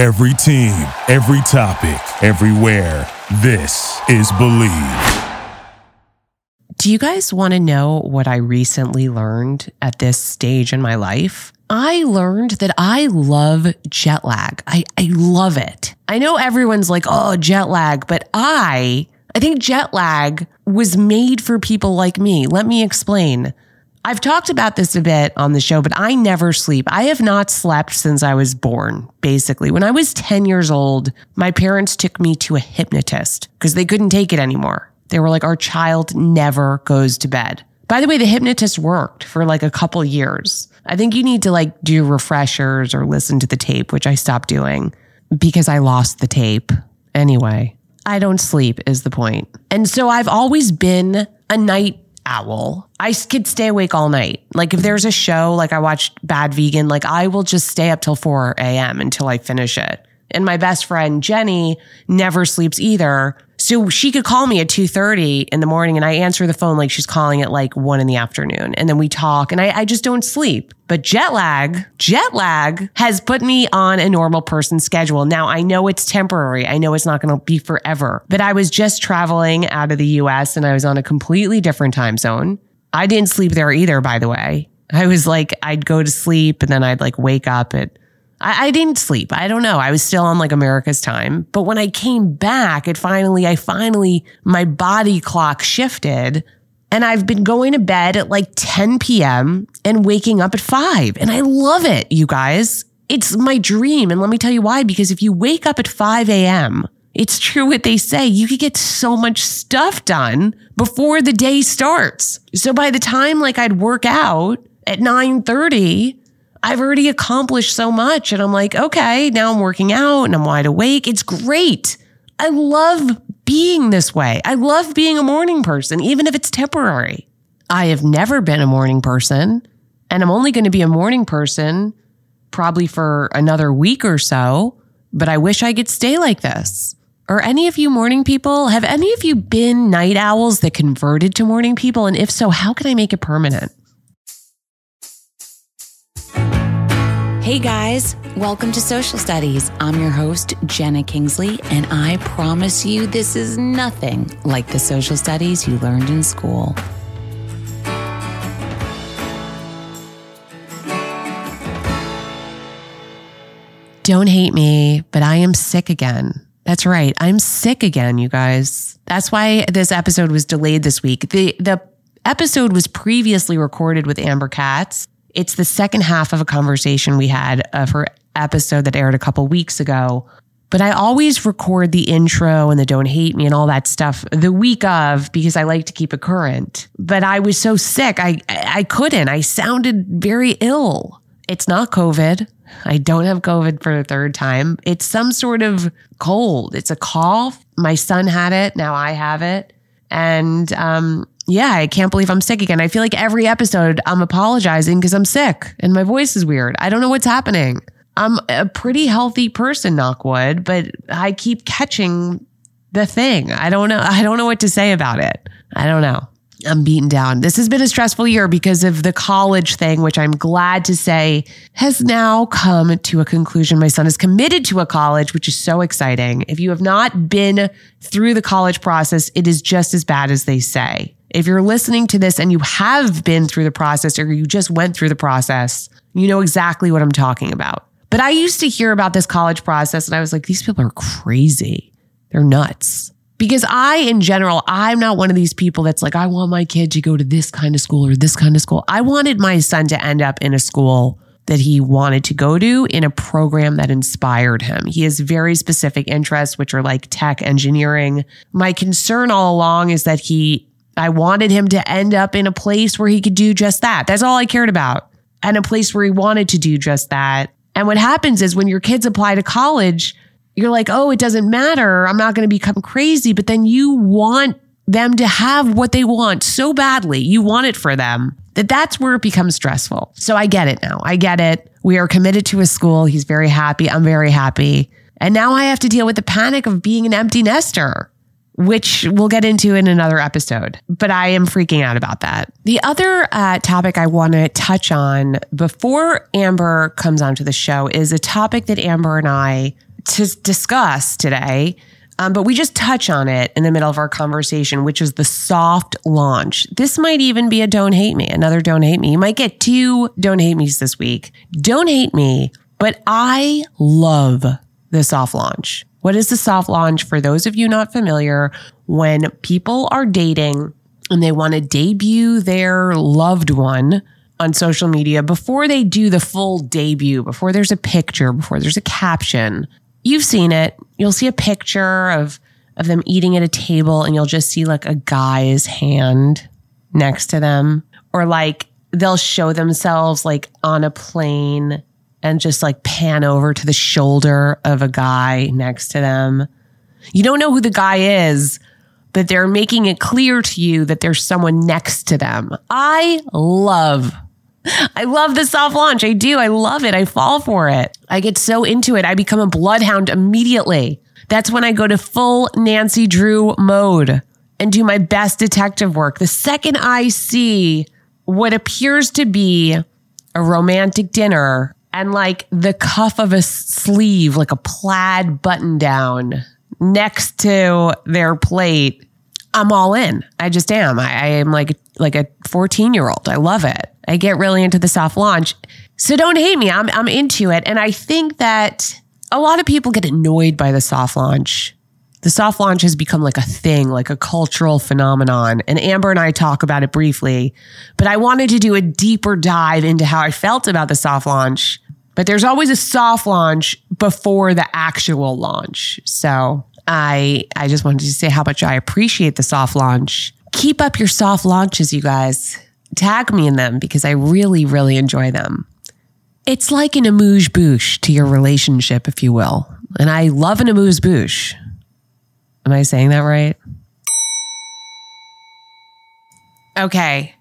Every team, every topic, everywhere. This is Bleav. Do you guys want to know what I recently learned at this stage in my life? I learned that I love jet lag. I, I love it. I know everyone's like, oh, jet lag, but I, I think jet lag was made for people like me. Let me explain. I've talked about this a bit on the show, but I never sleep. I have not slept since I was born, basically. When I was 10 years old, my parents took me to a hypnotist because they couldn't take it anymore. They were like, our child never goes to bed. By the way, the hypnotist worked for like a couple years. I think you need to like do refreshers or listen to the tape, which I stopped doing because I lost the tape. Anyway, I don't sleep is the point. And so I've always been a night owl. I could stay awake all night. Like if there's a show, like I watched Bad Vegan, like I will just stay up till 4 a.m. until I finish it. And my best friend Jenny never sleeps either. So she could call me at 2.30 in the morning and I answer the phone like she's calling at like one in the afternoon. And then we talk and I, I just don't sleep. But jet lag, jet lag has put me on a normal person schedule. Now I know it's temporary. I know it's not going to be forever, but I was just traveling out of the US and I was on a completely different time zone. I didn't sleep there either, by the way. I was like, I'd go to sleep and then I'd like wake up at I, I didn't sleep. I don't know. I was still on like America's time. But when I came back, it finally, I finally, my body clock shifted and I've been going to bed at like 10 p.m. and waking up at five. And I love it, you guys. It's my dream. And let me tell you why. Because if you wake up at 5 a.m., it's true what they say. You could get so much stuff done before the day starts. So by the time like I'd work out at 9:30, I've already accomplished so much. And I'm like, okay, now I'm working out and I'm wide awake. It's great. I love being this way. I love being a morning person, even if it's temporary. I have never been a morning person, and I'm only going to be a morning person probably for another week or so, but I wish I could stay like this. Are any of you morning people? Have any of you been night owls that converted to morning people? And if so, how can I make it permanent? Hey guys, welcome to Social Studies. I'm your host, Jena Kingsley, and I promise you this is nothing like the social studies you learned in school. Don't hate me, but I am sick again. That's right. I'm sick again, you guys. That's why this episode was delayed this week. The the episode was previously recorded with Amber Katz it's the second half of a conversation we had of her episode that aired a couple weeks ago. But I always record the intro and the don't hate me and all that stuff the week of because I like to keep it current. But I was so sick, I I couldn't. I sounded very ill. It's not COVID. I don't have COVID for the third time. It's some sort of cold. It's a cough. My son had it. Now I have it. And um, yeah, I can't believe I'm sick again. I feel like every episode I'm apologizing because I'm sick and my voice is weird. I don't know what's happening. I'm a pretty healthy person, knockwood, but I keep catching the thing. I don't know. I don't know what to say about it. I don't know. I'm beaten down. This has been a stressful year because of the college thing, which I'm glad to say has now come to a conclusion. My son is committed to a college, which is so exciting. If you have not been through the college process, it is just as bad as they say. If you're listening to this and you have been through the process or you just went through the process, you know exactly what I'm talking about. But I used to hear about this college process and I was like, these people are crazy. They're nuts. Because I, in general, I'm not one of these people that's like, I want my kid to go to this kind of school or this kind of school. I wanted my son to end up in a school that he wanted to go to in a program that inspired him. He has very specific interests, which are like tech engineering. My concern all along is that he I wanted him to end up in a place where he could do just that. That's all I cared about. And a place where he wanted to do just that. And what happens is when your kids apply to college, you're like, oh, it doesn't matter. I'm not going to become crazy. But then you want them to have what they want so badly. You want it for them that that's where it becomes stressful. So I get it now. I get it. We are committed to a school. He's very happy. I'm very happy. And now I have to deal with the panic of being an empty nester which we'll get into in another episode. But I am freaking out about that. The other uh, topic I want to touch on before Amber comes onto the show is a topic that Amber and I to discuss today. Um, but we just touch on it in the middle of our conversation, which is the soft launch. This might even be a don't hate me, another don't hate me. You might get two don't hate me's this week. Don't hate me, but I love the soft launch. What is the soft launch? For those of you not familiar, when people are dating and they want to debut their loved one on social media before they do the full debut, before there's a picture, before there's a caption. You've seen it. You'll see a picture of of them eating at a table and you'll just see like a guy's hand next to them or like they'll show themselves like on a plane and just like pan over to the shoulder of a guy next to them. You don't know who the guy is, but they're making it clear to you that there's someone next to them. I love I love the soft launch. I do. I love it. I fall for it. I get so into it. I become a bloodhound immediately. That's when I go to full Nancy Drew mode and do my best detective work. The second I see what appears to be a romantic dinner and like the cuff of a sleeve, like a plaid button down next to their plate, I'm all in. I just am. I, I am like like a 14 year old. I love it. I get really into the soft launch. So don't hate me. I'm I'm into it. And I think that a lot of people get annoyed by the soft launch. The soft launch has become like a thing, like a cultural phenomenon. And Amber and I talk about it briefly, but I wanted to do a deeper dive into how I felt about the soft launch. But there's always a soft launch before the actual launch. So I I just wanted to say how much I appreciate the soft launch. Keep up your soft launches, you guys. Tag me in them because I really, really enjoy them. It's like an amuse bouche to your relationship, if you will. And I love an amuse bouche. Am I saying that right? Okay.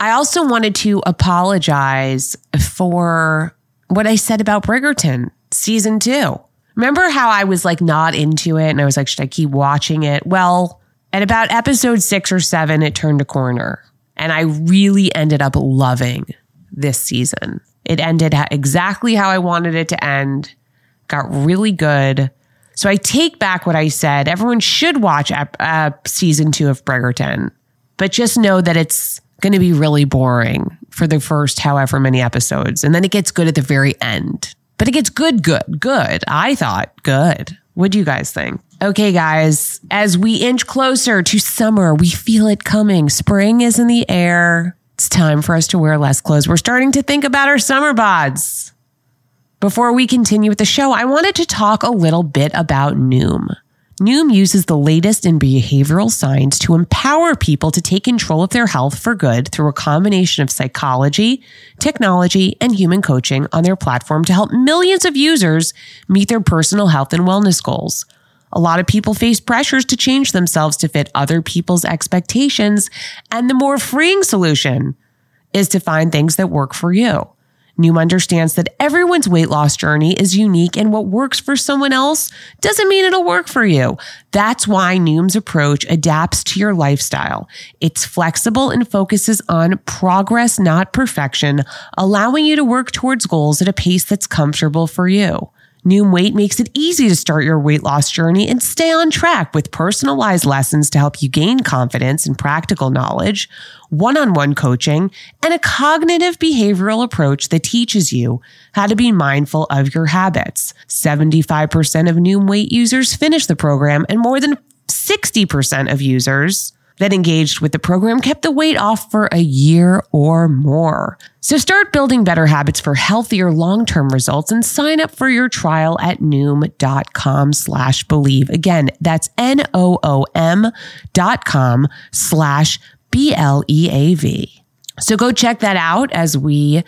I also wanted to apologize for what I said about Bridgerton season two. Remember how I was like not into it and I was like, should I keep watching it? Well, at about episode six or seven, it turned a corner and I really ended up loving this season. It ended exactly how I wanted it to end, got really good. So I take back what I said. Everyone should watch uh, season two of Bridgerton, but just know that it's going to be really boring for the first however many episodes. And then it gets good at the very end but it gets good, good, good. I thought good. What do you guys think? Okay, guys, as we inch closer to summer, we feel it coming. Spring is in the air. It's time for us to wear less clothes. We're starting to think about our summer bods. Before we continue with the show, I wanted to talk a little bit about Noom. Noom uses the latest in behavioral science to empower people to take control of their health for good through a combination of psychology, technology, and human coaching on their platform to help millions of users meet their personal health and wellness goals. A lot of people face pressures to change themselves to fit other people's expectations, and the more freeing solution is to find things that work for you. Noom understands that everyone's weight loss journey is unique and what works for someone else doesn't mean it'll work for you. That's why Noom's approach adapts to your lifestyle. It's flexible and focuses on progress, not perfection, allowing you to work towards goals at a pace that's comfortable for you. Noom Weight makes it easy to start your weight loss journey and stay on track with personalized lessons to help you gain confidence and practical knowledge, one on one coaching, and a cognitive behavioral approach that teaches you how to be mindful of your habits. 75% of Noom Weight users finish the program, and more than 60% of users that engaged with the program kept the weight off for a year or more. So start building better habits for healthier long-term results and sign up for your trial at noom.com slash bleav. Again, that's N-O-O-M dot com slash B-L-E-A-V. So go check that out as we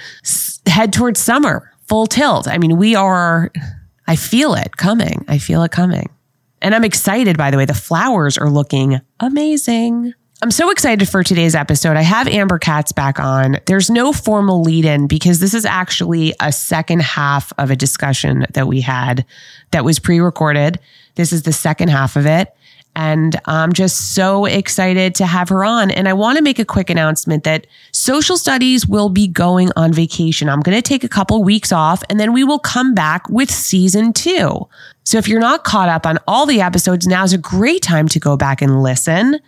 head towards summer, full tilt. I mean, we are, I feel it coming. I feel it coming. And I'm excited, by the way. The flowers are looking amazing. I'm so excited for today's episode. I have Amber Katz back on. There's no formal lead in because this is actually a second half of a discussion that we had that was pre recorded. This is the second half of it. And I'm just so excited to have her on. And I want to make a quick announcement that social studies will be going on vacation. I'm going to take a couple weeks off and then we will come back with season two. So if you're not caught up on all the episodes, now's a great time to go back and listen.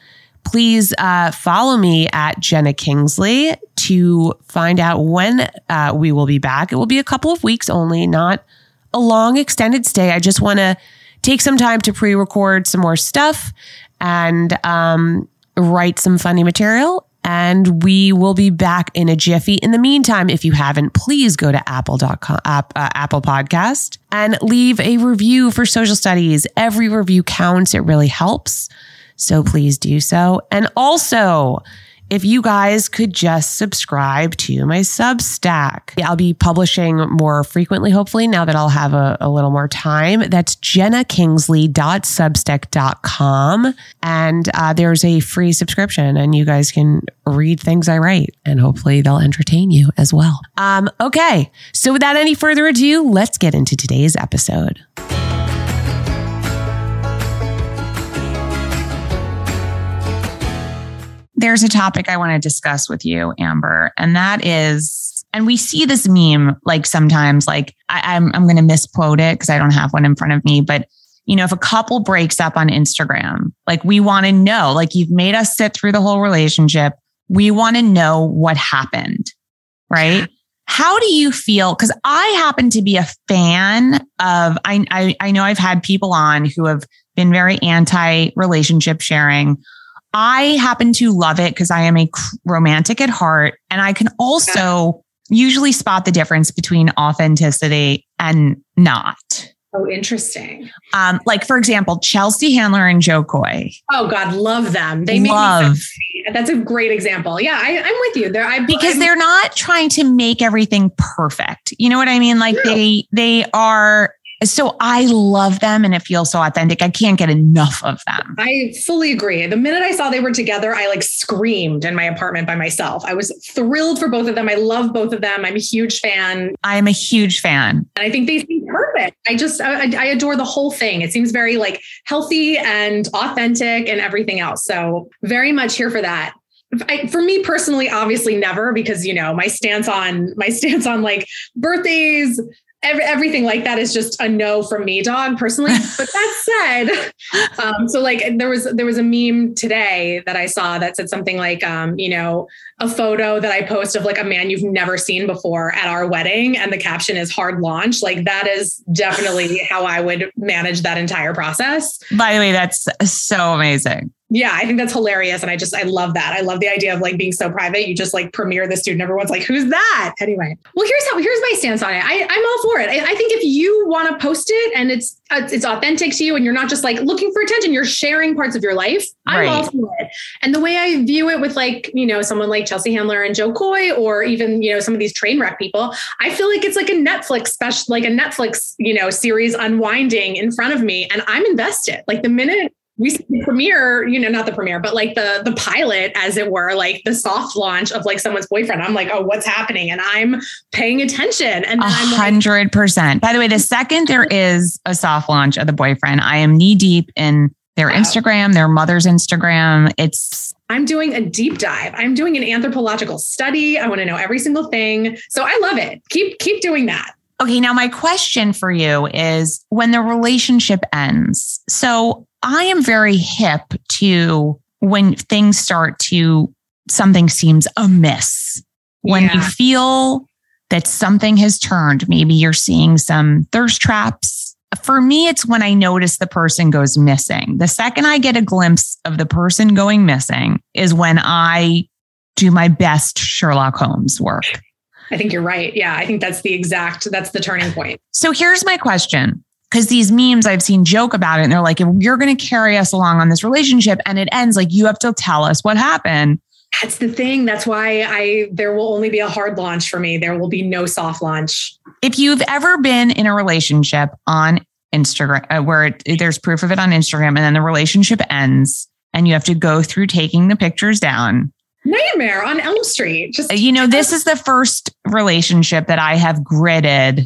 Please uh, follow me at Jena Kingsley to find out when uh, we will be back. It will be a couple of weeks only, not a long extended stay. I just want to take some time to pre record some more stuff and um, write some funny material. And we will be back in a jiffy. In the meantime, if you haven't, please go to apple.com, app, uh, Apple Podcast and leave a review for social studies. Every review counts. It really helps. So please do so. And also, if you guys could just subscribe to my Substack. I'll be publishing more frequently, hopefully, now that I'll have a, a little more time. That's jenakingsley.substack.com. And uh, there's a free subscription, and you guys can read things I write, and hopefully they'll entertain you as well. Um, okay. So without any further ado, let's get into today's episode. There's a topic I want to discuss with you, Amber, and that is, and we see this meme like sometimes, like I, am I'm, I'm going to misquote it because I don't have one in front of me, but you know, if a couple breaks up on Instagram, like we want to know, like you've made us sit through the whole relationship, we want to know what happened, right? How do you feel? Because I happen to be a fan of. I, I I know I've had people on who have been very anti relationship sharing I happen to love it because I am a romantic at heart. And I can also usually spot the difference between authenticity and not. Oh, interesting. Um, like for example, Chelsea Handler and Jo Koy. Oh God, love them. They love. That's a great example. Yeah, I, am with you there. I because I'm, they're not trying to make everything perfect. You know what I mean? Like they they are so I love them and it feels so authentic. I can't get enough of them. I fully agree. The minute I saw they were together, I like screamed in my apartment by myself. I was thrilled for both of them. I love both of them. I'm a huge fan. I'm a huge fan. And I think they seem perfect. I just, I, I adore the whole thing. It seems very like healthy and authentic and everything else. So very much here for that. I, for me personally, obviously never because you know my stance on my stance on like birthdays, every, everything like that is just a no from me dog personally. But that said um, so like there was there was a meme today that i saw that said something like um, you know a photo that i post of like a man you've never seen before at our wedding and the caption is hard launch. Like that is definitely how i would manage that entire process. By the way that's so amazing yeah, I think that's hilarious. And I just, I love that. I love the idea of like being so private. You just like premiere the student. Everyone's like, who's that? Anyway, well, here's how, here's my stance on it. I, I'm all for it. I, I think if you want to post it and it's, it's authentic to you and you're not just like looking for attention, you're sharing parts of your life. I'm right. all for it. And the way I view it with like, you know, someone like Chelsea Handler and Jo Koy, or even, you know, some of these train wreck people, I feel like it's like a Netflix special, like a Netflix, you know, series unwinding in front of me. And I'm invested. Like the minute we see the premiere, you know, not the premiere, but like the the pilot, as it were, like the soft launch of like someone's boyfriend. I'm like, oh, what's happening? And I'm paying attention. And a hundred percent. By the way, the second there is a soft launch of the boyfriend, I am knee deep in their wow. Instagram, their mother's Instagram. It's I'm doing a deep dive. I'm doing an anthropological study. I want to know every single thing. So I love it. Keep keep doing that. Okay, now my question for you is when the relationship ends. So I am very hip to when things start to, something seems amiss. When yeah. you feel that something has turned, maybe you're seeing some thirst traps. For me, it's when I notice the person goes missing. The second I get a glimpse of the person going missing is when I do my best Sherlock Holmes work. I think you're right. Yeah, I think that's the exact, that's the turning point. So here's my question because these memes I've seen joke about it and they're like, if you're going to carry us along on this relationship and it ends, like you have to tell us what happened. That's the thing. That's why I there will only be a hard launch for me. There will be no soft launch. If you've ever been in a relationship on Instagram uh, where it, there's proof of it on Instagram and then the relationship ends and you have to go through taking the pictures down. Nightmare on Elm Street. Just you know, this is the first relationship that I have gridded,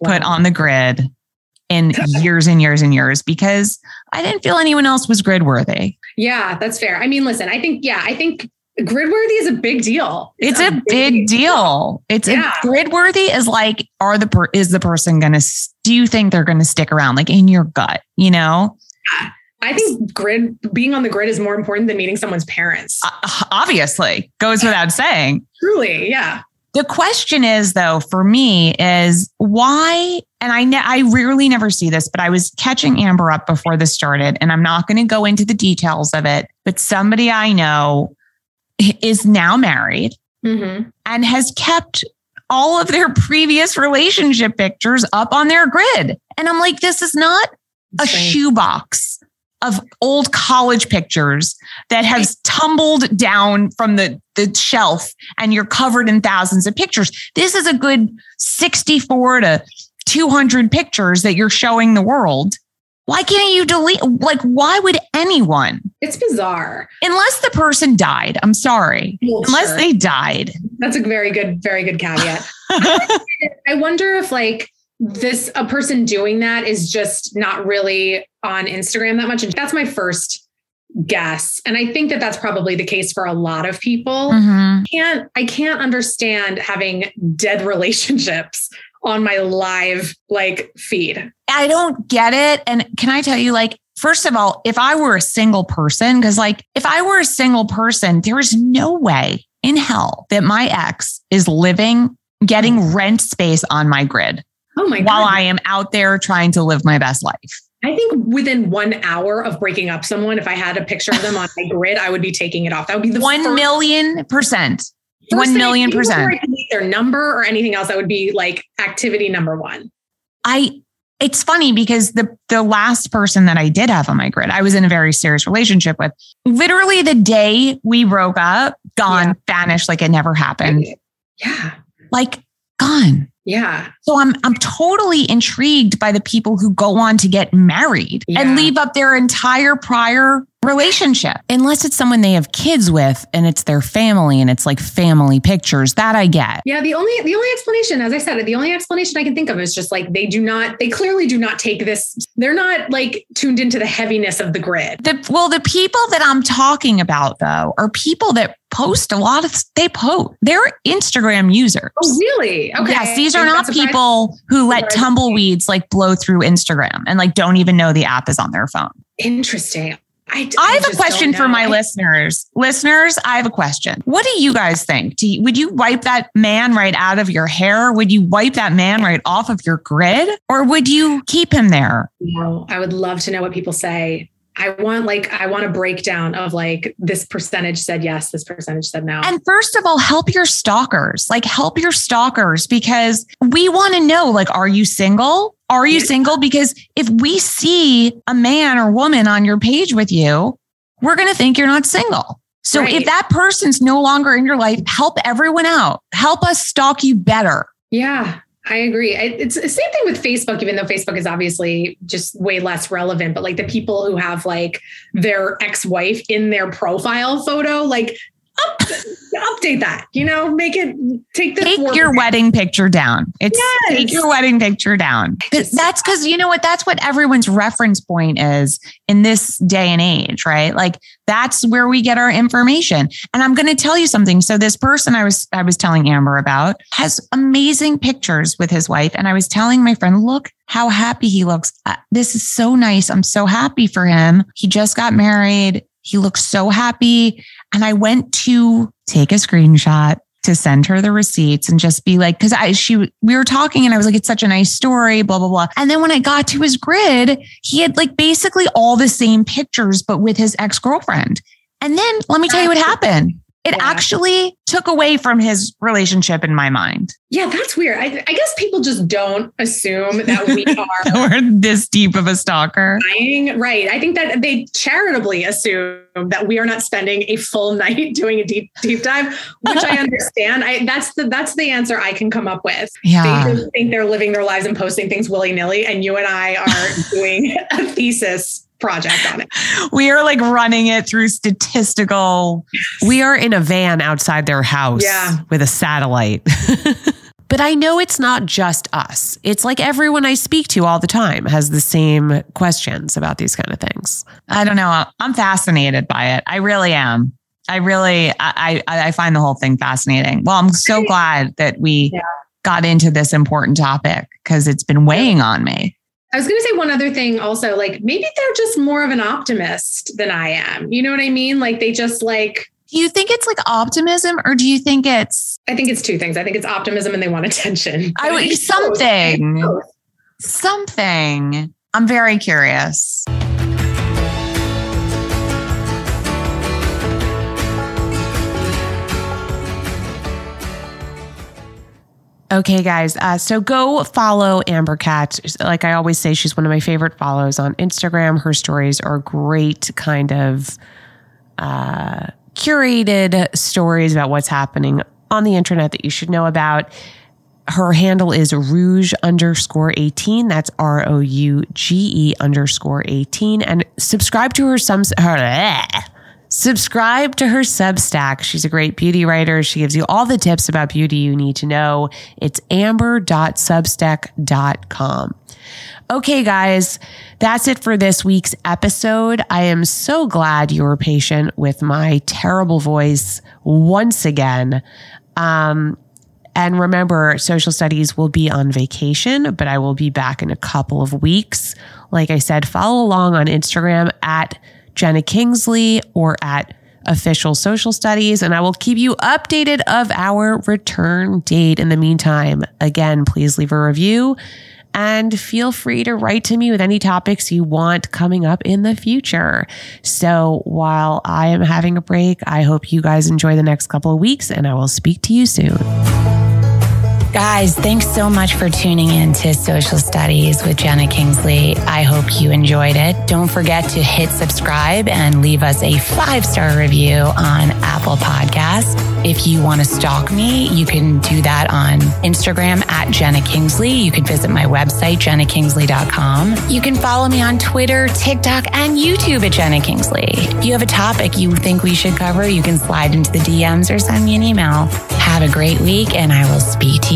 wow. put on the grid in years and years and years because I didn't feel anyone else was grid worthy. Yeah, that's fair. I mean, listen, I think, yeah, I think grid worthy is a big deal. It's, it's a, a, big, big deal. It's yeah. grid worthy is like, are the per, is the person going to, do you think they're going to stick around like in your gut, you know? I think grid being on the grid is more important than meeting someone's parents. Uh, obviously, goes without saying. Truly, yeah. The question is, though, for me, is why? And I ne- I rarely never see this, but I was catching Amber up before this started, and I'm not going to go into the details of it. But somebody I know is now married mm-hmm. and has kept all of their previous relationship pictures up on their grid, and I'm like, this is not a shoebox of old college pictures that have tumbled down from the, the shelf and you're covered in thousands of pictures. This is a good 64 to 200 pictures that you're showing the world. Why can't you delete? Like, why would anyone? It's bizarre. Unless the person died. I'm sorry. Well, Unless sure. they died. That's a very good, very good caveat. I wonder if, like, this a person doing that is just not really on Instagram that much. And that's my first guess. And I think that that's probably the case for a lot of people. Mm-hmm. Can't I can't understand having dead relationships on my live like feed. I don't get it. And can I tell you like First of all, if I were a single person, because like if I were a single person, there is no way in hell that my ex is living, getting mm. rent space on my grid. Oh my god. while God. I am out there trying to live my best life. I think within one hour of breaking up someone, if I had a picture of them on my grid, I would be taking it off. That would be the one million percent. One million percent. I their number or anything else, that would be like activity number one. I it's funny because the the last person that I did have on my grid, I was in a very serious relationship with. Literally the day we broke up, gone, yeah. vanished, like it never happened. Yeah. Like gone. Yeah. So I'm I'm totally intrigued by the people who go on to get married yeah. and leave up their entire prior relationship. Unless it's someone they have kids with and it's their family and it's like family pictures. That I get. Yeah, the only the only explanation, as I said, the only explanation I can think of is just like they do not, they clearly do not take this, they're not like tuned into the heaviness of the grid. The, well, the people that I'm talking about though are people that post a lot of they post. They're Instagram users. Oh, really? Okay. Yes, these are not people who let tumbleweeds like blow through Instagram and like don't even know the app is on their phone. Interesting. I, I have a question for my listeners. Listeners, I have a question. What do you guys think? You, would you wipe that man right out of your hair? Would you wipe that man right off of your grid? Or would you keep him there? No, I would love to know what people say. I want like I want a breakdown of like this percentage said yes, this percentage said no. And first of all, help your stalkers. Like help your stalkers because we want to know like are you single? Are you single? Because if we see a man or woman on your page with you, we're going to think you're not single. So right. if that person's no longer in your life, help everyone out. Help us stalk you better. Yeah. I agree. It's the same thing with Facebook, even though Facebook is obviously just way less relevant. But like the people who have like their ex wife in their profile photo, like up, update that, you know, make it take the take your wedding picture down. It's yes. take your wedding picture down. That's because you know what? That's what everyone's reference point is in this day and age, right? Like that's where we get our information. And I'm going to tell you something. So this person I was I was telling Amber about has amazing pictures with his wife, and I was telling my friend, look how happy he looks. Uh, this is so nice. I'm so happy for him. He just got married. He looked so happy. And I went to take a screenshot to send her the receipts and just be like, because I she we were talking and I was like, it's such a nice story, blah, blah, blah. And then when I got to his grid, he had like basically all the same pictures, but with his ex-girlfriend. And then let me tell you what happened. It yeah. actually took away from his relationship in my mind. Yeah, that's weird. I, I guess people just don't assume that we are this deep of a stalker. Dying. Right. I think that they charitably assume that we are not spending a full night doing a deep deep dive, which I understand. I that's the that's the answer I can come up with. Yeah. They think they're living their lives and posting things willy nilly, and you and I are doing a thesis project on it. We are like running it through statistical. We are in a van outside their house yeah. with a satellite. But I know it's not just us. It's like everyone I speak to all the time has the same questions about these kind of things. I don't know. I'm fascinated by it. I really am. I really, I, I, I find the whole thing fascinating. Well, I'm so glad that we yeah. got into this important topic because it's been weighing on me. I was going to say one other thing also, like maybe they're just more of an optimist than I am. You know what I mean? Like they just like. Do you think it's like optimism or do you think it's. I think it's two things. I think it's optimism and they want attention. I would something. Something. I'm very curious. Okay, guys. Uh, so go follow Amber Katz. Like I always say, she's one of my favorite follows on Instagram. Her stories are great, kind of uh, curated stories about what's happening on the internet that you should know about. Her handle is rouge underscore 18. That's R O U G E underscore 18. And subscribe to her some her Subscribe to her Substack. She's a great beauty writer. She gives you all the tips about beauty you need to know. It's amber.substack.com. Okay, guys, that's it for this week's episode. I am so glad you were patient with my terrible voice once again. Um, and remember, social studies will be on vacation, but I will be back in a couple of weeks. Like I said, follow along on Instagram at Jena Kingsley or at official social studies. And I will keep you updated of our return date. In the meantime, again, please leave a review and feel free to write to me with any topics you want coming up in the future. So while I am having a break, I hope you guys enjoy the next couple of weeks and I will speak to you soon. Guys, thanks so much for tuning in to Social Studies with Jena Kingsley. I hope you enjoyed it. Don't forget to hit subscribe and leave us a five star review on Apple Podcast. If you want to stalk me, you can do that on Instagram at Jena Kingsley. You can visit my website, jenakingsley.com. You can follow me on Twitter, TikTok, and YouTube at Jena Kingsley. If you have a topic you think we should cover, you can slide into the DMs or send me an email. Have a great week, and I will speak to you